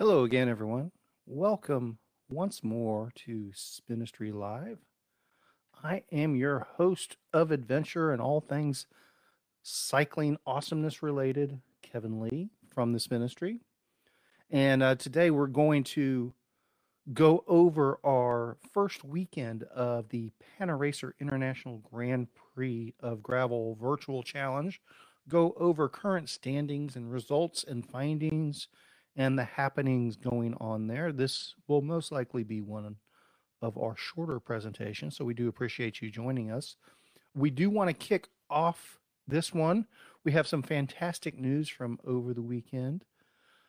Hello again, everyone. Welcome once more to Spinistry Live. I am your host of adventure and all things cycling awesomeness related, Kevin Lee from Spinistry. And uh, today we're going to go over our first weekend of the Panaracer International Grand Prix of Gravel Virtual Challenge, go over current standings and results and findings and the happenings going on there. This will most likely be one of our shorter presentations, so we do appreciate you joining us. We do want to kick off this one. We have some fantastic news from over the weekend.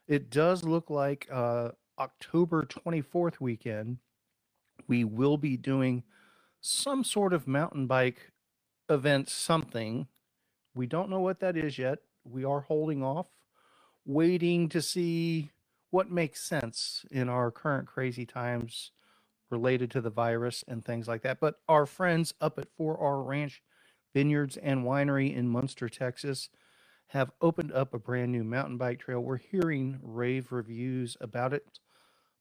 It does look like uh, October 24th weekend, we will be doing some sort of mountain bike event, something. We don't know what that is yet. We are holding off, waiting to see what makes sense in our current crazy times related to the virus and things like that. But our friends up at 4R Ranch Vineyards and Winery in Muenster, Texas, have opened up a brand new mountain bike trail. We're hearing rave reviews about it.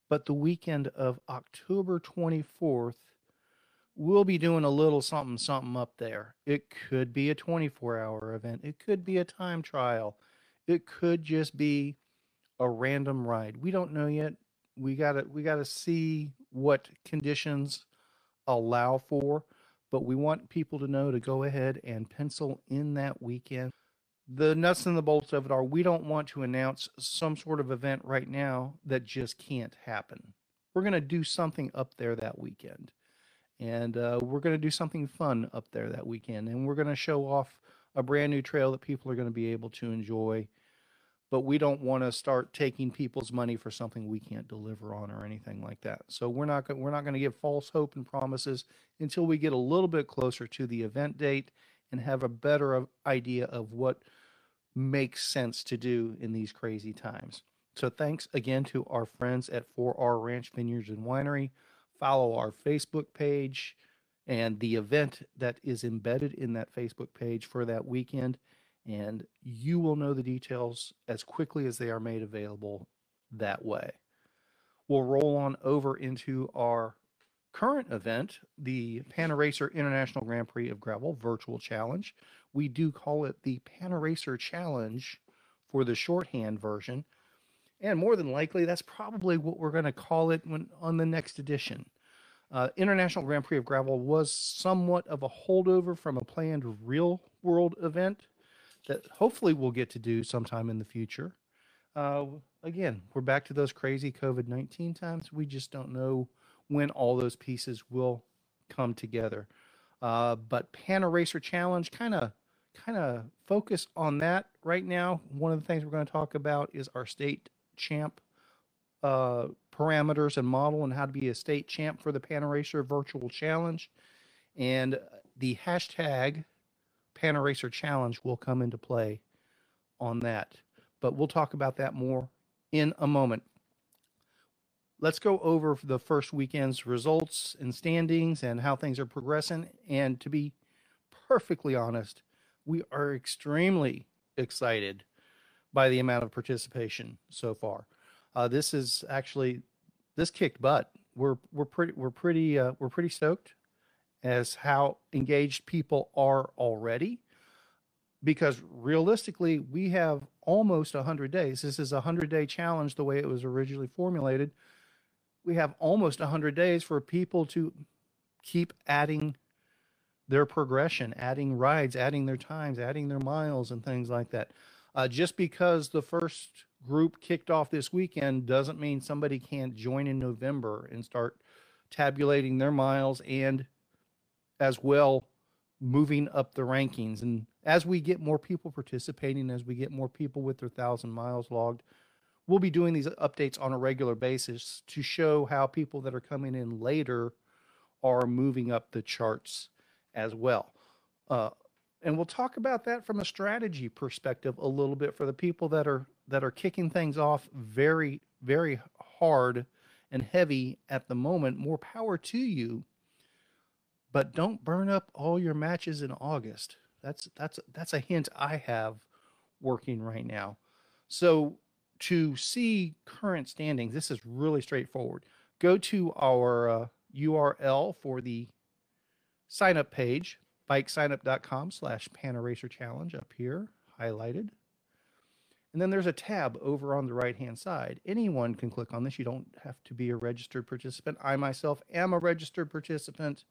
But the weekend of October 24th, we'll be doing a little something something up there. It could be a 24 hour event, it could be a time trial, it could just be a random ride. We don't know yet. We got to we got to see what conditions allow for, but we want people to know to go ahead and pencil in that weekend the nuts and the bolts of it are we don't want to announce some sort of event right now that just can't happen. We're going to do something up there that weekend. And uh, we're going to do something fun up there that weekend. And we're going to show off a brand new trail that people are going to be able to enjoy. But we don't want to start taking people's money for something we can't deliver on or anything like that. So we're not going we're not going to give false hope and promises until we get a little bit closer to the event date and have a better idea of what makes sense to do in these crazy times. So thanks again to our friends at 4R Ranch Vineyards and Winery. Follow our Facebook page and the event that is embedded in that Facebook page for that weekend. And you will know the details as quickly as they are made available that way. We'll roll on over into our current event, the Panaracer International Grand Prix of Gravel Virtual Challenge. We do call it the Panaracer Challenge for the shorthand version. And more than likely, that's probably what we're going to call it when on the next edition. Uh, International Grand Prix of Gravel was somewhat of a holdover from a planned real world event that hopefully we'll get to do sometime in the future. Uh, again, we're back to those crazy COVID 19 times. We just don't know when all those pieces will come together. Uh, but Panaracer Challenge kind of kind of focus on that right now. One of the things we're going to talk about is our state champ uh, parameters and model and how to be a state champ for the Panaracer Virtual Challenge. And the hashtag Panaracer Challenge will come into play on that. But we'll talk about that more in a moment let's go over the first weekend's results and standings and how things are progressing. And to be perfectly honest, we are extremely excited by the amount of participation so far. Uh, this is actually this kicked butt. We're we're pretty we're pretty uh, we're pretty stoked as how engaged people are already. Because realistically we have almost 100 days. This is a 100 day challenge the way it was originally formulated. We have almost 100 days for people to keep adding their progression, adding rides, adding their times, adding their miles, and things like that. Uh, just because the first group kicked off this weekend doesn't mean somebody can't join in November and start tabulating their miles and as well moving up the rankings. And as we get more people participating, as we get more people with their thousand miles logged, we'll be doing these updates on a regular basis to show how people that are coming in later are moving up the charts as well. Uh, and we'll talk about that from a strategy perspective a little bit for the people that are that are kicking things off very very hard and heavy at the moment. More power to you. But don't burn up all your matches in August. That's that's that's a hint I have working right now. So to see current standings, this is really straightforward. Go to our uh, URL for the sign up page, bikesignup.com slash panaracer challenge up here, highlighted. And then there's a tab over on the right hand side. Anyone can click on this. You don't have to be a registered participant. I myself am a registered participant,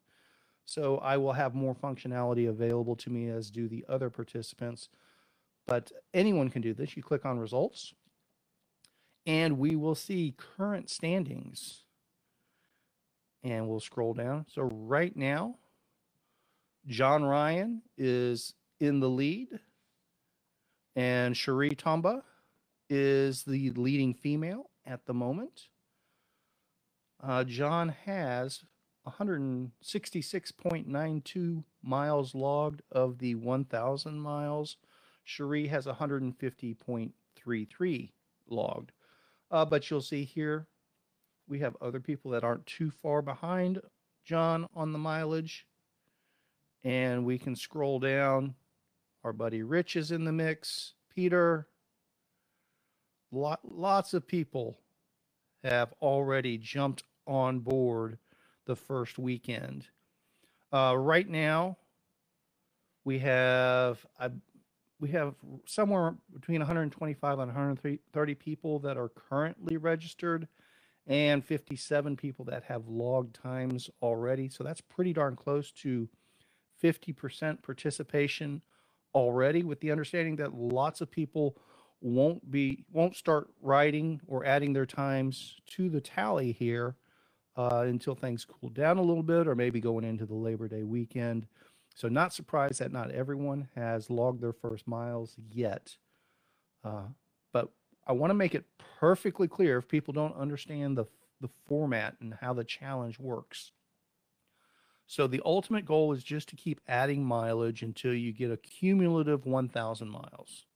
so I will have more functionality available to me as do the other participants. But anyone can do this. You click on results, and we will see current standings. And we'll scroll down. So right now, John Ryan is in the lead and Cherie Tomba is the leading female at the moment. Uh, John has 166.92 miles logged of the 1,000 miles. Cherie has 150.33 logged. Uh, but you'll see here we have other people that aren't too far behind John on the mileage. And we can scroll down our buddy Rich is in the mix. Peter. Lot, lots of people have already jumped on board the first weekend. Uh, right now, we have I, we have somewhere between 125 and 130 people that are currently registered, and 57 people that have logged times already. So that's pretty darn close to 50% participation already with the understanding that lots of people won't be won't start writing or adding their times to the tally here uh, until things cool down a little bit or maybe going into the labor day weekend so not surprised that not everyone has logged their first miles yet uh, but i want to make it perfectly clear if people don't understand the the format and how the challenge works so the ultimate goal is just to keep adding mileage until you get a cumulative 1,000 miles.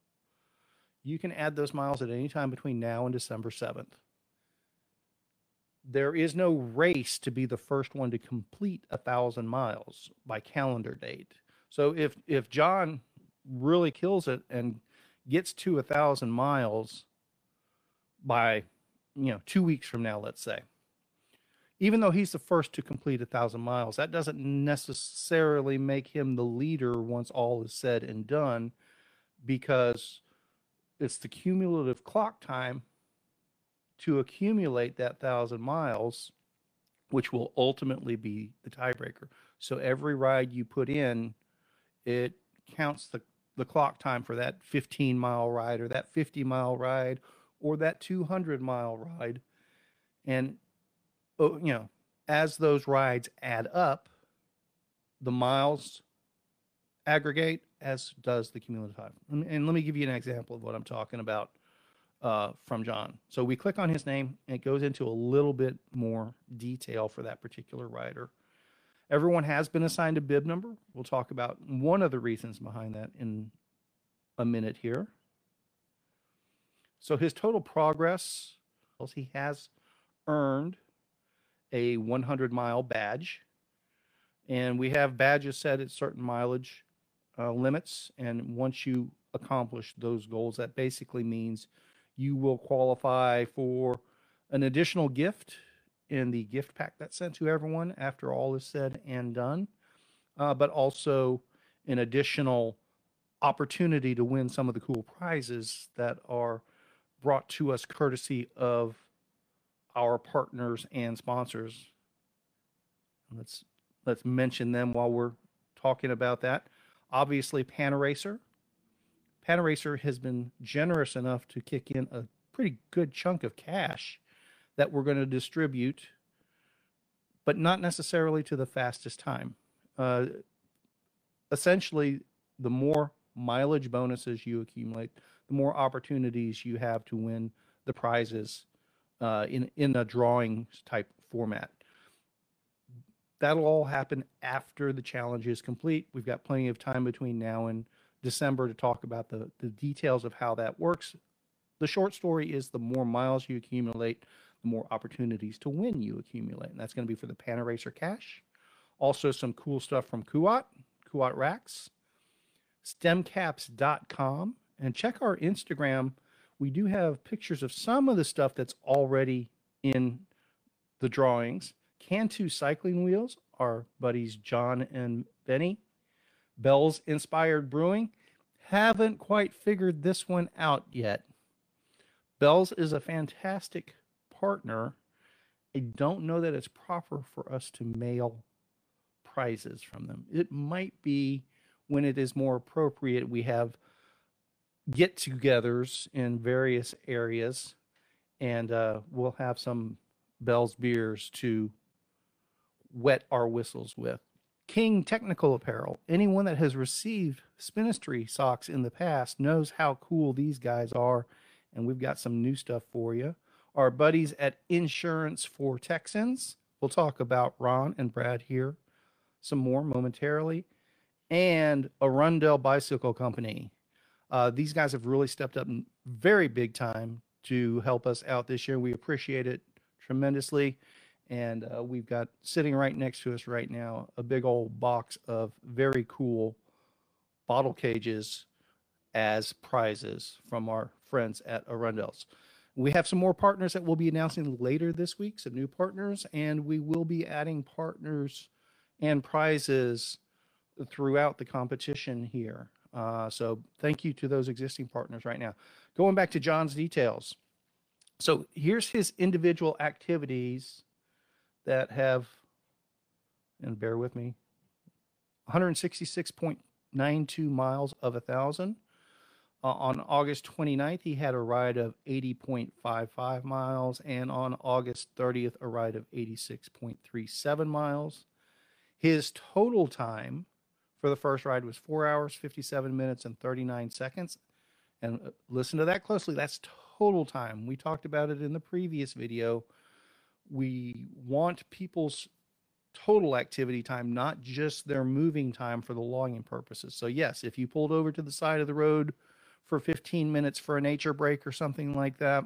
You can add those miles at any time between now and December 7th. There is no race to be the first one to complete a thousand miles by calendar date. So if if John really kills it and gets to a thousand miles by you know two weeks from now, let's say, even though he's the first to complete a thousand miles, that doesn't necessarily make him the leader once all is said and done, because it's the cumulative clock time to accumulate that thousand miles, which will ultimately be the tiebreaker. So every ride you put in, it counts the, the clock time for that 15 mile ride or that 50 mile ride or that 200 mile ride. And Oh, you know, as those rides add up, the miles aggregate as does the cumulative time. And, and let me give you an example of what I'm talking about uh, from John. So we click on his name and it goes into a little bit more detail for that particular rider. Everyone has been assigned a bib number. We'll talk about one of the reasons behind that in a minute here. So his total progress, he has earned a 100 mile badge. And we have badges set at certain mileage uh, limits. And once you accomplish those goals, that basically means you will qualify for an additional gift in the gift pack that's sent to everyone after all is said and done, uh, but also an additional opportunity to win some of the cool prizes that are brought to us courtesy of our partners and sponsors. Let's let's mention them while we're talking about that. Obviously, Panaracer. Panaracer has been generous enough to kick in a pretty good chunk of cash that we're going to distribute, but not necessarily to the fastest time. Uh, essentially, the more mileage bonuses you accumulate, the more opportunities you have to win the prizes uh, in in a drawing type format. That'll all happen after the challenge is complete. We've got plenty of time between now and December to talk about the, the details of how that works. The short story is the more miles you accumulate, the more opportunities to win you accumulate. And that's going to be for the Panaracer Cash. Also, some cool stuff from Kuat, Kuat Racks, stemcaps.com, and check our Instagram we do have pictures of some of the stuff that's already in the drawings. Cantu cycling wheels, our buddies John and Benny. Bell's Inspired Brewing. Haven't quite figured this one out yet. Bell's is a fantastic partner. I don't know that it's proper for us to mail prizes from them. It might be when it is more appropriate. We have get togethers in various areas, and uh, we'll have some Bell's beers to wet our whistles with. King Technical Apparel. Anyone that has received Spinistry socks in the past knows how cool these guys are, and we've got some new stuff for you. Our buddies at Insurance for Texans. We'll talk about Ron and Brad here some more momentarily. And Arundel Bicycle Company. Uh, these guys have really stepped up very big time to help us out this year. We appreciate it tremendously. And uh, we've got sitting right next to us right now a big old box of very cool bottle cages as prizes from our friends at Arundel's. We have some more partners that we'll be announcing later this week, some new partners, and we will be adding partners and prizes throughout the competition here. Uh, so thank you to those existing partners right now. Going back to John's details. So here's his individual activities that have, and bear with me, 166.92 miles of a thousand. Uh, on August 29th, he had a ride of 80.55 miles, and on August 30th, a ride of 86.37 miles. His total time for the first ride was four hours, 57 minutes, and 39 seconds. And uh, listen to that closely. That's total time. We talked about it in the previous video. We want people's total activity time, not just their moving time for the logging purposes. So, yes, if you pulled over to the side of the road for 15 minutes for a nature break or something like that,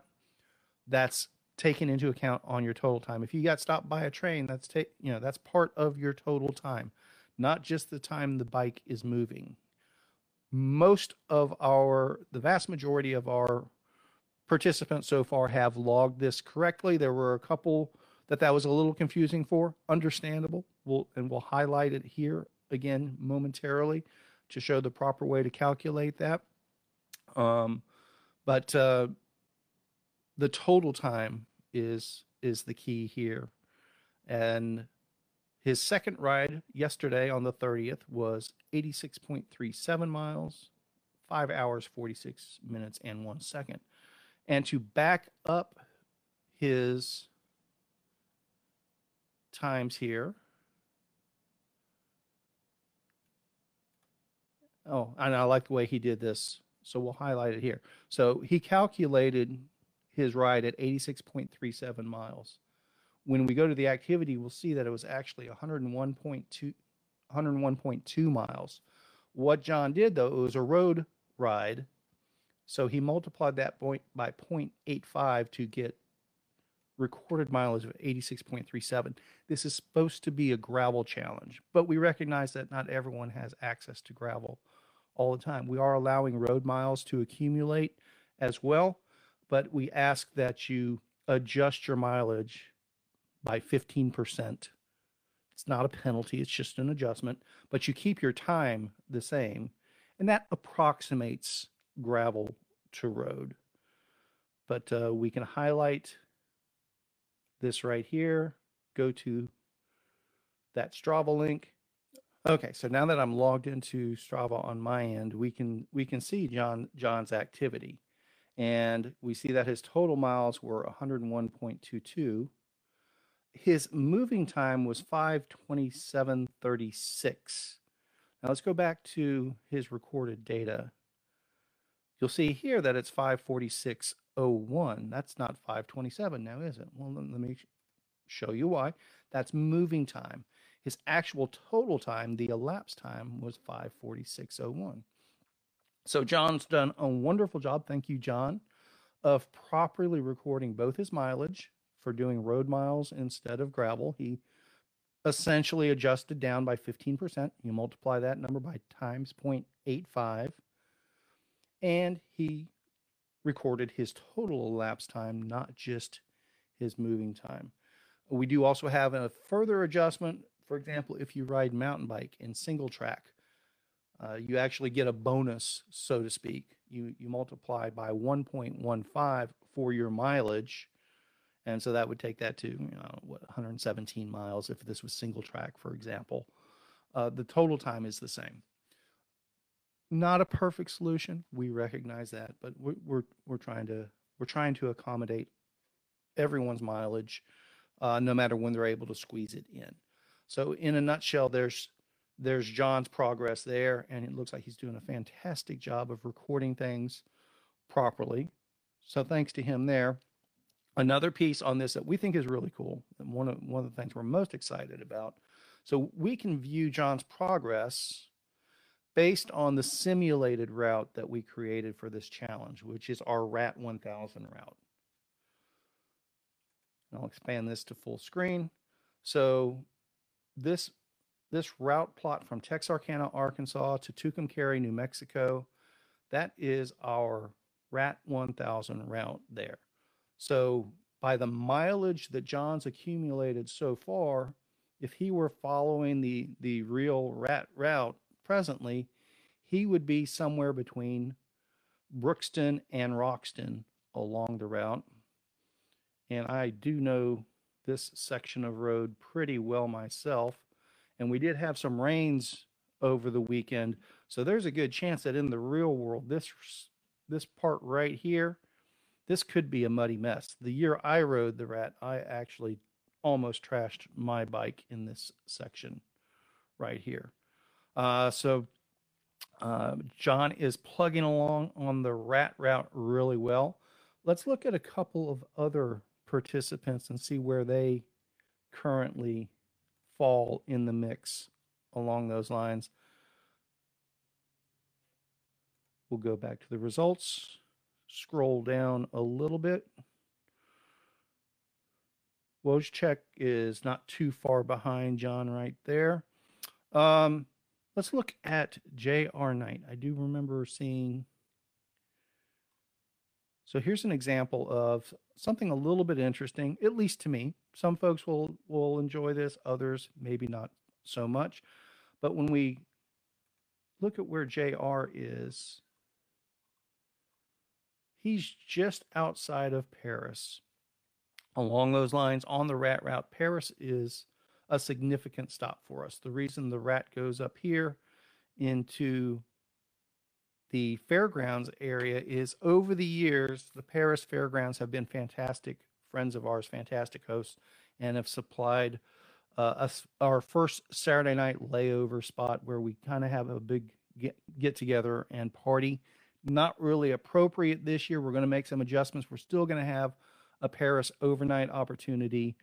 that's taken into account on your total time. If you got stopped by a train, that's take you know that's part of your total time, not just the time the bike is moving. Most of our, the vast majority of our participants so far have logged this correctly. There were a couple that that was a little confusing for, understandable. We'll and we'll highlight it here again momentarily to show the proper way to calculate that. Um, but uh, the total time is is the key here. And his second ride yesterday on the 30th was 86.37 miles, 5 hours 46 minutes and 1 second. And to back up his times here. Oh, and I like the way he did this. So we'll highlight it here. So he calculated his ride at 86.37 miles. When we go to the activity, we'll see that it was actually 101.2 101.2 miles. What John did though, it was a road ride. So he multiplied that point by 0.85 to get recorded mileage of 86.37. This is supposed to be a gravel challenge, but we recognize that not everyone has access to gravel all the time. We are allowing road miles to accumulate as well, but we ask that you adjust your mileage by 15%. It's not a penalty, it's just an adjustment, but you keep your time the same, and that approximates gravel to road. But uh, we can highlight this right here, go to that Strava link, Okay, so now that I'm logged into Strava on my end, we can we can see John John's activity. And we see that his total miles were 101.22. His moving time was 527.36. Now let's go back to his recorded data. You'll see here that it's 546.01. That's not 527 now, is it? Well, let me show you why. That's moving time. His actual total time, the elapsed time, was 546.01. So John's done a wonderful job. Thank you, John, of properly recording both his mileage for doing road miles instead of gravel. He essentially adjusted down by 15%. You multiply that number by times 0.85. And he recorded his total elapsed time, not just his moving time. We do also have a further adjustment. For example, if you ride mountain bike in single track, uh, you actually get a bonus, so to speak. You you multiply by 1.15 for your mileage, and so that would take that to you know what 117 miles if this was single track, for example. Uh, the total time is the same. Not a perfect solution, we recognize that, but we're we're, we're trying to we're trying to accommodate everyone's mileage, uh, no matter when they're able to squeeze it in. So, in a nutshell, there's there's John's progress there, and it looks like he's doing a fantastic job of recording things properly. So, thanks to him there. Another piece on this that we think is really cool, and one of one of the things we're most excited about. So, we can view John's progress based on the simulated route that we created for this challenge, which is our RAT 1000 route. And I'll expand this to full screen. So this this route plot from Texarkana, Arkansas to Tucumcari, New Mexico, that is our RAT 1000 route there. So by the mileage that John's accumulated so far, if he were following the the real rat route presently, he would be somewhere between Brookston and Roxton along the route. And I do know this section of road pretty well myself. And we did have some rains over the weekend. So there's a good chance that in the real world, this this part right here, this could be a muddy mess. The year I rode the rat, I actually almost trashed my bike in this section right here. Uh, so uh, John is plugging along on the rat route really well. Let's look at a couple of other participants and see where they currently fall in the mix along those lines. We'll go back to the results, scroll down a little bit. Wojciech is not too far behind John right there. Um, let's look at J.R. Knight. I do remember seeing so here's an example of something a little bit interesting, at least to me. Some folks will will enjoy this, others maybe not so much. But when we look at where JR is, he's just outside of Paris. Along those lines, on the rat route, Paris is a significant stop for us. The reason the rat goes up here into the fairgrounds area is over the years, the Paris Fairgrounds have been fantastic friends of ours, fantastic hosts, and have supplied uh, us our first Saturday night layover spot where we kind of have a big get, get together and party. Not really appropriate this year. We're going to make some adjustments. We're still going to have a Paris overnight opportunity,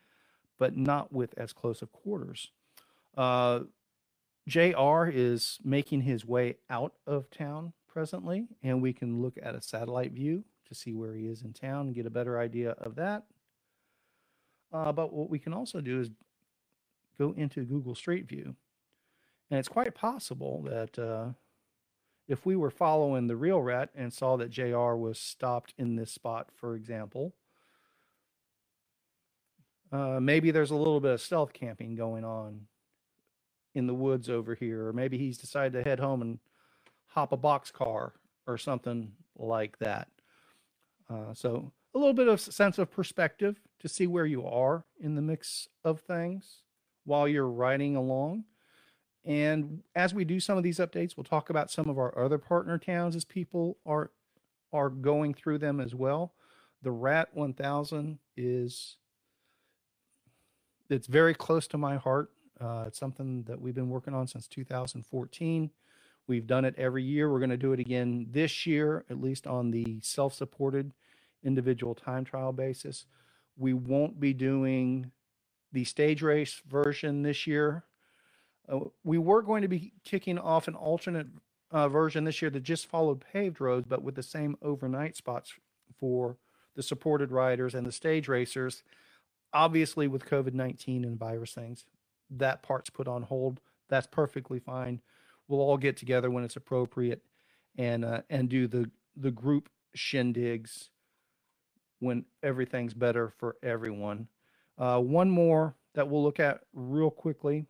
but not with as close of quarters. Uh, JR is making his way out of town presently, and we can look at a satellite view to see where he is in town and get a better idea of that. Uh, but what we can also do is go into Google Street View. And it's quite possible that uh, if we were following the real rat and saw that JR was stopped in this spot, for example, uh, maybe there's a little bit of stealth camping going on in the woods over here, or maybe he's decided to head home and hop a box car or something like that. Uh, so a little bit of sense of perspective to see where you are in the mix of things while you're riding along. And as we do some of these updates, we'll talk about some of our other partner towns as people are are going through them as well. The Rat 1000 is it's very close to my heart. Uh, it's something that we've been working on since 2014. We've done it every year. We're going to do it again this year, at least on the self supported individual time trial basis. We won't be doing the stage race version this year. Uh, we were going to be kicking off an alternate uh, version this year that just followed paved roads, but with the same overnight spots for the supported riders and the stage racers. Obviously, with COVID 19 and virus things, that part's put on hold. That's perfectly fine we'll all get together when it's appropriate and uh, and do the the group shindigs when everything's better for everyone. Uh, one more that we'll look at real quickly.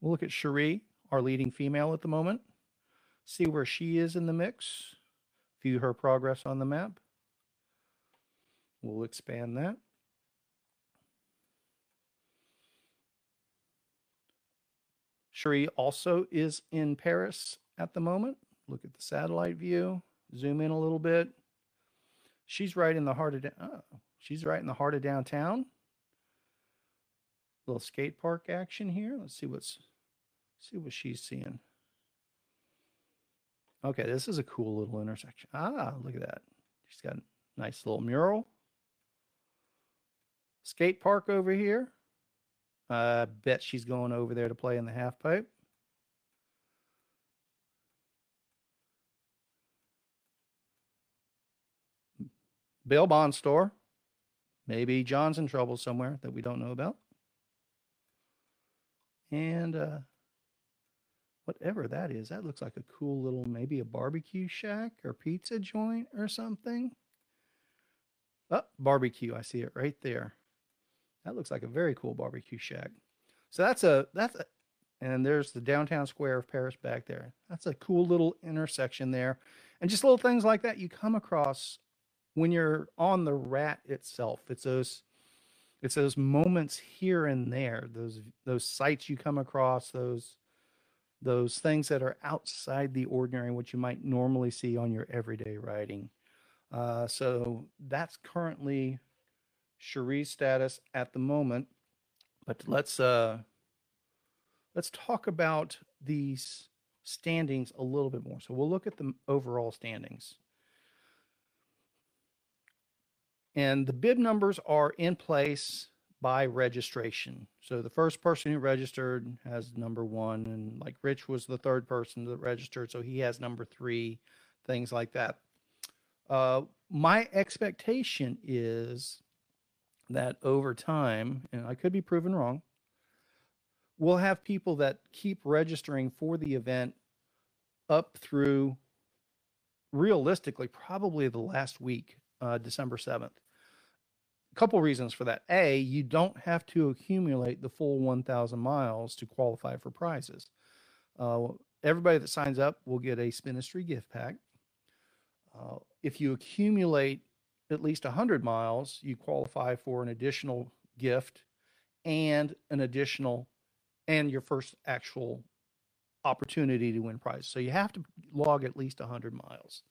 We'll look at Cherie, our leading female at the moment, see where she is in the mix, view her progress on the map. We'll expand that. Cherie also is in Paris at the moment. Look at the satellite view, zoom in a little bit. She's right in the heart of oh, she's right in the heart of downtown. Little skate park action here. Let's see what's see what she's seeing. Okay, this is a cool little intersection. Ah, look at that. She's got a nice little mural. Skate park over here. I bet she's going over there to play in the half pipe. Bail bond store. Maybe John's in trouble somewhere that we don't know about. And uh, whatever that is, that looks like a cool little, maybe a barbecue shack or pizza joint or something. Oh, barbecue. I see it right there. That looks like a very cool barbecue shack. So that's a, that's a, and there's the downtown square of Paris back there. That's a cool little intersection there. And just little things like that you come across when you're on the rat itself. It's those it's those moments here and there, those those sights you come across, those those things that are outside the ordinary, what you might normally see on your everyday riding. Uh, so that's currently Cherie's status at the moment. But let's uh, let's talk about these standings a little bit more. So we'll look at the overall standings. And the bib numbers are in place by registration. So the first person who registered has number one, and like Rich was the third person that registered, so he has number three, things like that. Uh, my expectation is that over time, and I could be proven wrong, we'll have people that keep registering for the event up through realistically probably the last week, uh, December 7th A couple reasons for that. A, you don't have to accumulate the full 1,000 miles to qualify for prizes. Uh, everybody that signs up will get a Spinistry gift pack. Uh, if you accumulate at least 100 miles, you qualify for an additional gift and an additional and your first actual opportunity to win prizes. So you have to log at least 100 miles.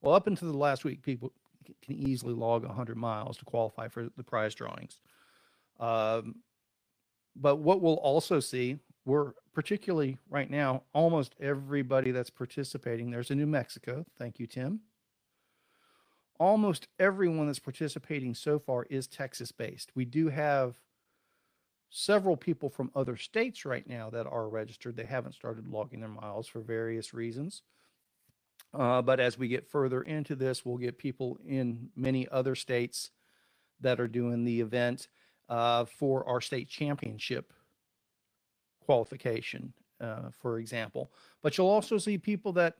Well, up until the last week, people can easily log 100 miles to qualify for the prize drawings. Um, but what we'll also see, we're particularly right now, almost everybody that's participating, there's a New Mexico. Thank you, Tim. Almost everyone that's participating so far is Texas based. We do have several people from other states right now that are registered. They haven't started logging their miles for various reasons. Uh, but as we get further into this, we'll get people in many other states that are doing the event uh, for our state championship qualification, uh, for example. But you'll also see people that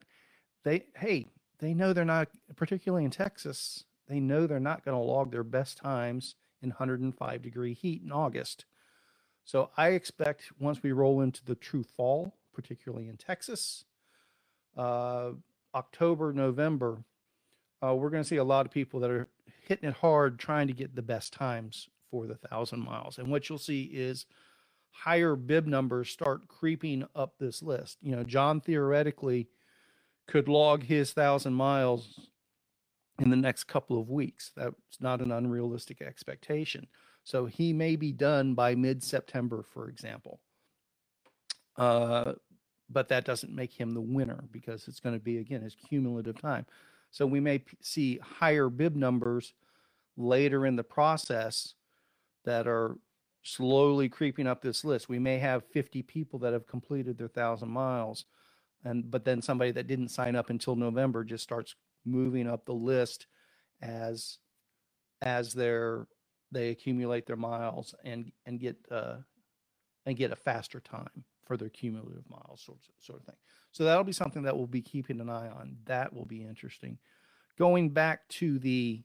they, hey, they know they're not, particularly in Texas, they know they're not going to log their best times in 105 degree heat in August. So I expect once we roll into the true fall, particularly in Texas, uh, October, November, uh, we're going to see a lot of people that are hitting it hard trying to get the best times for the thousand miles. And what you'll see is higher bib numbers start creeping up this list. You know, John theoretically could log his thousand miles in the next couple of weeks. That's not an unrealistic expectation. So he may be done by mid September, for example. Uh, but that doesn't make him the winner because it's going to be again his cumulative time. So we may p- see higher bib numbers later in the process that are slowly creeping up this list. We may have 50 people that have completed their 1000 miles and but then somebody that didn't sign up until November just starts moving up the list as as their they accumulate their miles and and get uh and get a faster time for their cumulative miles, sort of, sort of thing. So that'll be something that we'll be keeping an eye on. That will be interesting. going back to the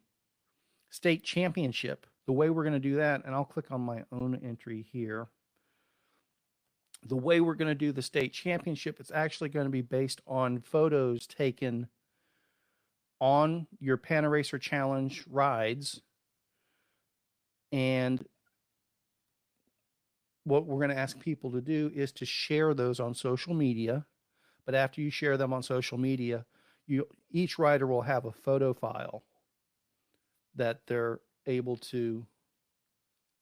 state championship, the way we're going to do that, and I'll click on my own entry here. The way we're going to do the state championship, it's actually going to be based on photos taken on your Panaracer Challenge rides. And what we're going to ask people to do is to share those on social media. But after you share them on social media, you each rider will have a photo file that they're able to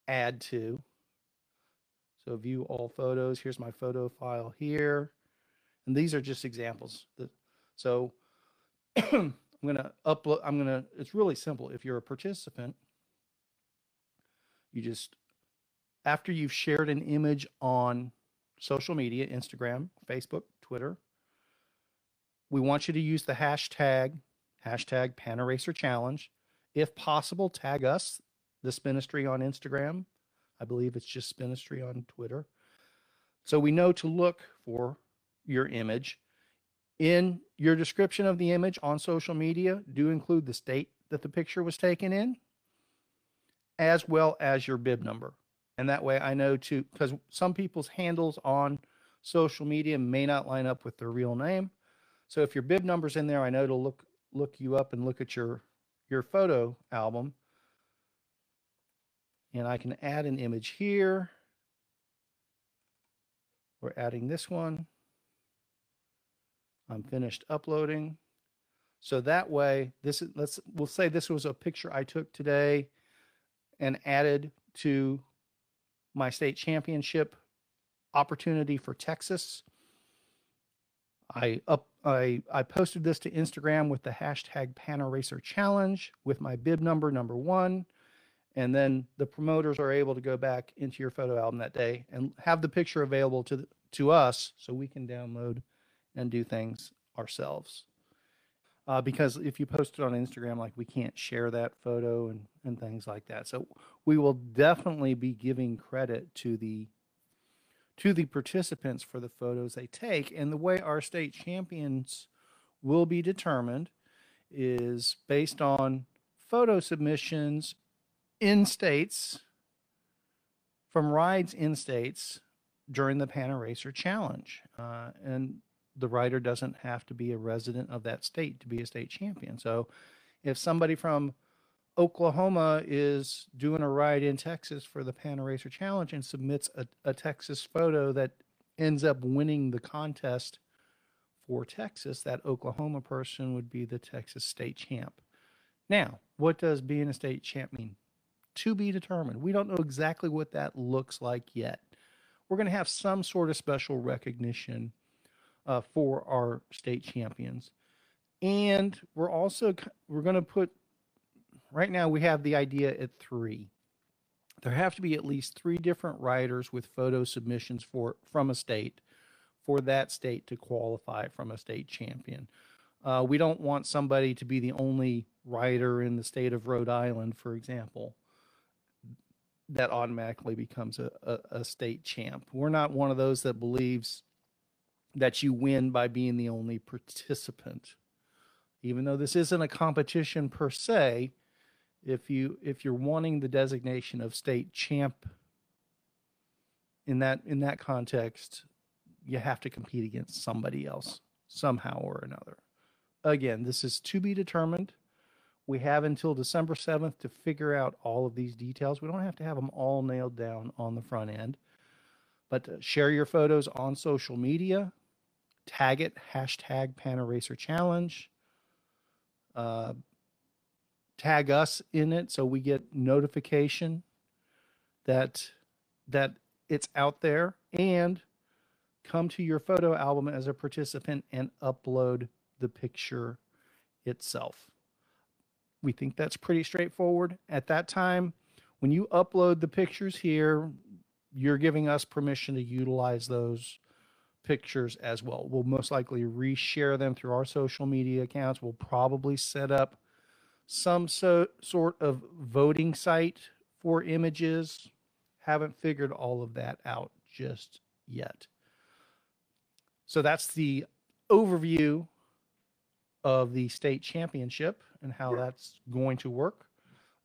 add to. So view all photos. Here's my photo file here. And these are just examples. So I'm going to upload, I'm going to, it's really simple. If you're a participant, you just, after you've shared an image on social media, Instagram, Facebook, Twitter, we want you to use the hashtag, hashtag Panaracer Challenge. If possible, tag us, Spinistry on Instagram. I believe it's just Spinistry on Twitter. So we know to look for your image. In your description of the image on social media, do include the state that the picture was taken in, as well as your bib number. And that way I know to, because some people's handles on social media may not line up with their real name. So if your bib number's in there, I know to look look you up and look at your your photo album. And I can add an image here. We're adding this one. I'm finished uploading. So that way, this is let's we'll say this was a picture I took today and added to my state championship opportunity for Texas. I up I I posted this to Instagram with the hashtag Panaracer Challenge with my bib number number one, and then the promoters are able to go back into your photo album that day and have the picture available to the, to us so we can download and do things ourselves. Uh, because if you post it on Instagram, like we can't share that photo and, and things like that. So we will definitely be giving credit to the to the participants for the photos they take. And the way our state champions will be determined is based on photo submissions in states from rides in states during the Panaracer Challenge. Uh, and the rider doesn't have to be a resident of that state to be a state champion. So if somebody from Oklahoma is doing a ride in Texas for the Panaracer Challenge and submits a, a Texas photo that ends up winning the contest for Texas, that Oklahoma person would be the Texas state champ. Now, what does being a state champ mean? To be determined. We don't know exactly what that looks like yet. We're going to have some sort of special recognition uh, for our state champions, and we're also we're going to put right now we have the idea at three. There have to be at least three different writers with photo submissions for from a state for that state to qualify from a state champion. Uh, we don't want somebody to be the only writer in the state of Rhode Island, for example. That automatically becomes a, a, a state champ. We're not one of those that believes that you win by being the only participant. Even though this isn't a competition per se, if you if you're wanting the designation of state champ in that in that context you have to compete against somebody else somehow or another again this is to be determined we have until december 7th to figure out all of these details. We don't have to have them all nailed down on the front end. But share your photos on social media. Tag it hashtag Panaracer Challenge. Uh, tag us in it so we get notification that that it's out there. And come to your photo album as a participant and upload the picture itself. We think that's pretty straightforward. At that time, when you upload the pictures here, you're giving us permission to utilize those pictures as well. We'll most likely reshare them through our social media accounts. We'll probably set up some so, sort of voting site for images. Haven't figured all of that out just yet. So that's the overview of the state championship and how that's going to work.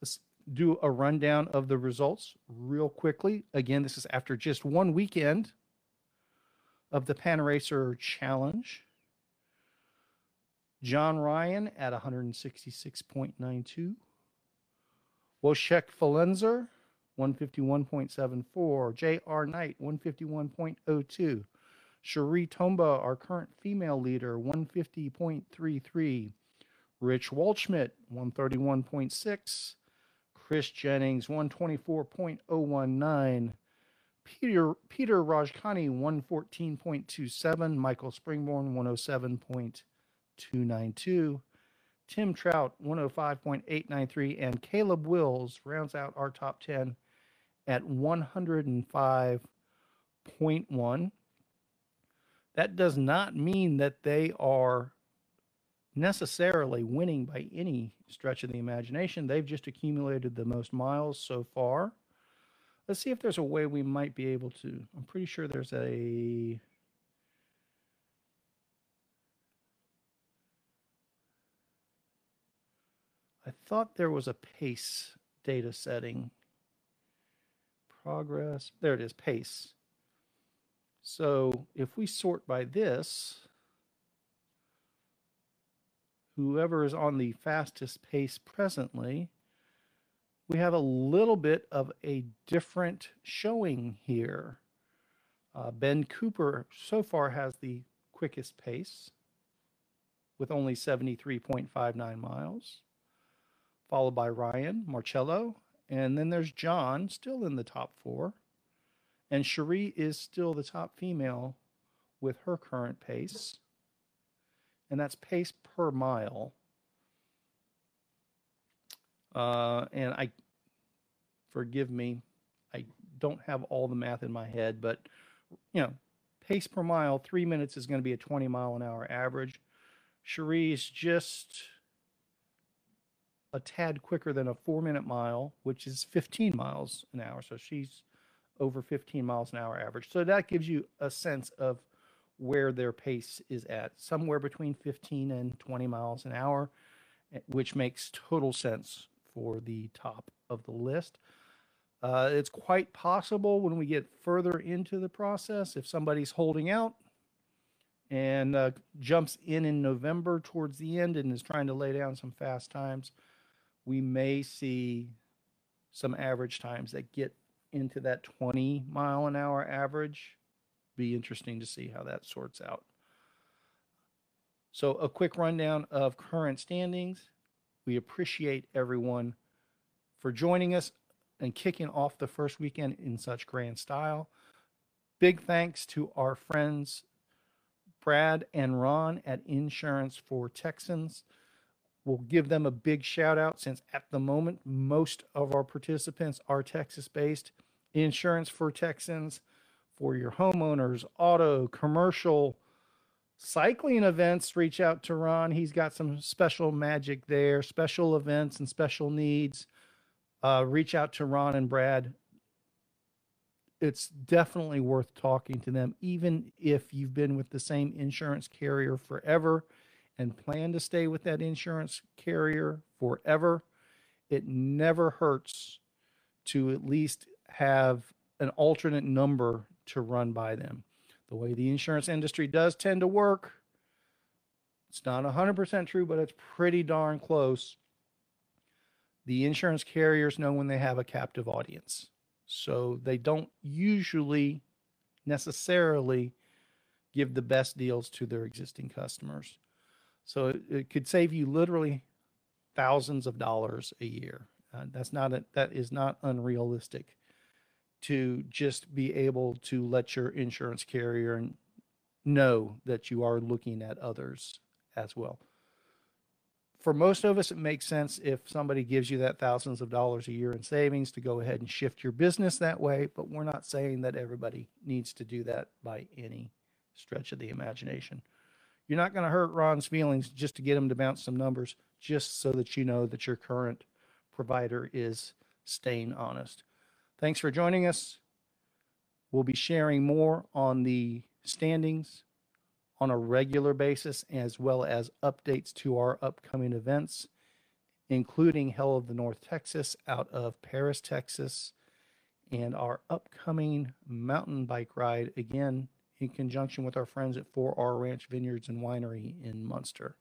Let's do a rundown of the results real quickly. Again, this is after just one weekend of the Panaracer Challenge. John Ryan at 166.92. Wojciech Falenzer, 151.74. J.R. Knight, 151.02. Cherie Tomba, our current female leader, 150.33. Rich Waldschmidt, 131.6. Chris Jennings, 124.019. Peter Peter Rajkani, 114.27. Michael Springborn, 107.292. Tim Trout, 105.893. And Caleb Wills rounds out our top 10 at 105.1. That does not mean that they are necessarily winning by any stretch of the imagination. They've just accumulated the most miles so far. Let's see if there's a way we might be able to. I'm pretty sure there's a. I thought there was a pace data setting. Progress. There it is, pace. So if we sort by this, whoever is on the fastest pace presently, we have a little bit of a different showing here. Uh, ben Cooper so far has the quickest pace with only 73.59 miles, followed by Ryan Marcello, and then there's John still in the top four. And Cherie is still the top female with her current pace. And that's pace per mile. Uh, and I, forgive me, I don't have all the math in my head, but, you know, pace per mile, three minutes is going to be a 20 mile an hour average. Cherie is just a tad quicker than a four minute mile, which is 15 miles an hour. So she's over 15 miles an hour average. So that gives you a sense of where their pace is at, somewhere between 15 and 20 miles an hour, eh, which makes total sense for the top of the list. Uh, it's quite possible when we get further into the process, if somebody's holding out and uh, jumps in in November towards the end and is trying to lay down some fast times, we may see some average times that get into that 20 mile an hour average. Be interesting to see how that sorts out. So, a quick rundown of current standings. We appreciate everyone for joining us and kicking off the first weekend in such grand style. Big thanks to our friends Brad and Ron at Insurance for Texans. We'll give them a big shout out since at the moment, most of our participants are Texas based. Insurance for Texans for your homeowners, auto, commercial, cycling events. Reach out to Ron. He's got some special magic there, special events and special needs. Uh, reach out to Ron and Brad. It's definitely worth talking to them, even if you've been with the same insurance carrier forever and plan to stay with that insurance carrier forever, it never hurts to at least have an alternate number to run by them. The way the insurance industry does tend to work, it's not 100% true, but it's pretty darn close. The insurance carriers know when they have a captive audience. So they don't usually necessarily give the best deals to their existing customers. So it, it could save you literally thousands of dollars a year. Uh, that's not a, that is not unrealistic to just be able to let your insurance carrier know that you are looking at others as well. For most of us, it makes sense if somebody gives you that thousands of dollars a year in savings to go ahead and shift your business that way, but we're not saying that everybody needs to do that by any stretch of the imagination. You're not going to hurt Ron's feelings just to get him to bounce some numbers, just so that you know that your current provider is staying honest. Thanks for joining us. We'll be sharing more on the standings on a regular basis, as well as updates to our upcoming events, including Hell of the North Texas out of Paris, Texas, and our upcoming mountain bike ride again in conjunction with our friends at 4R Ranch Vineyards and Winery in Muenster.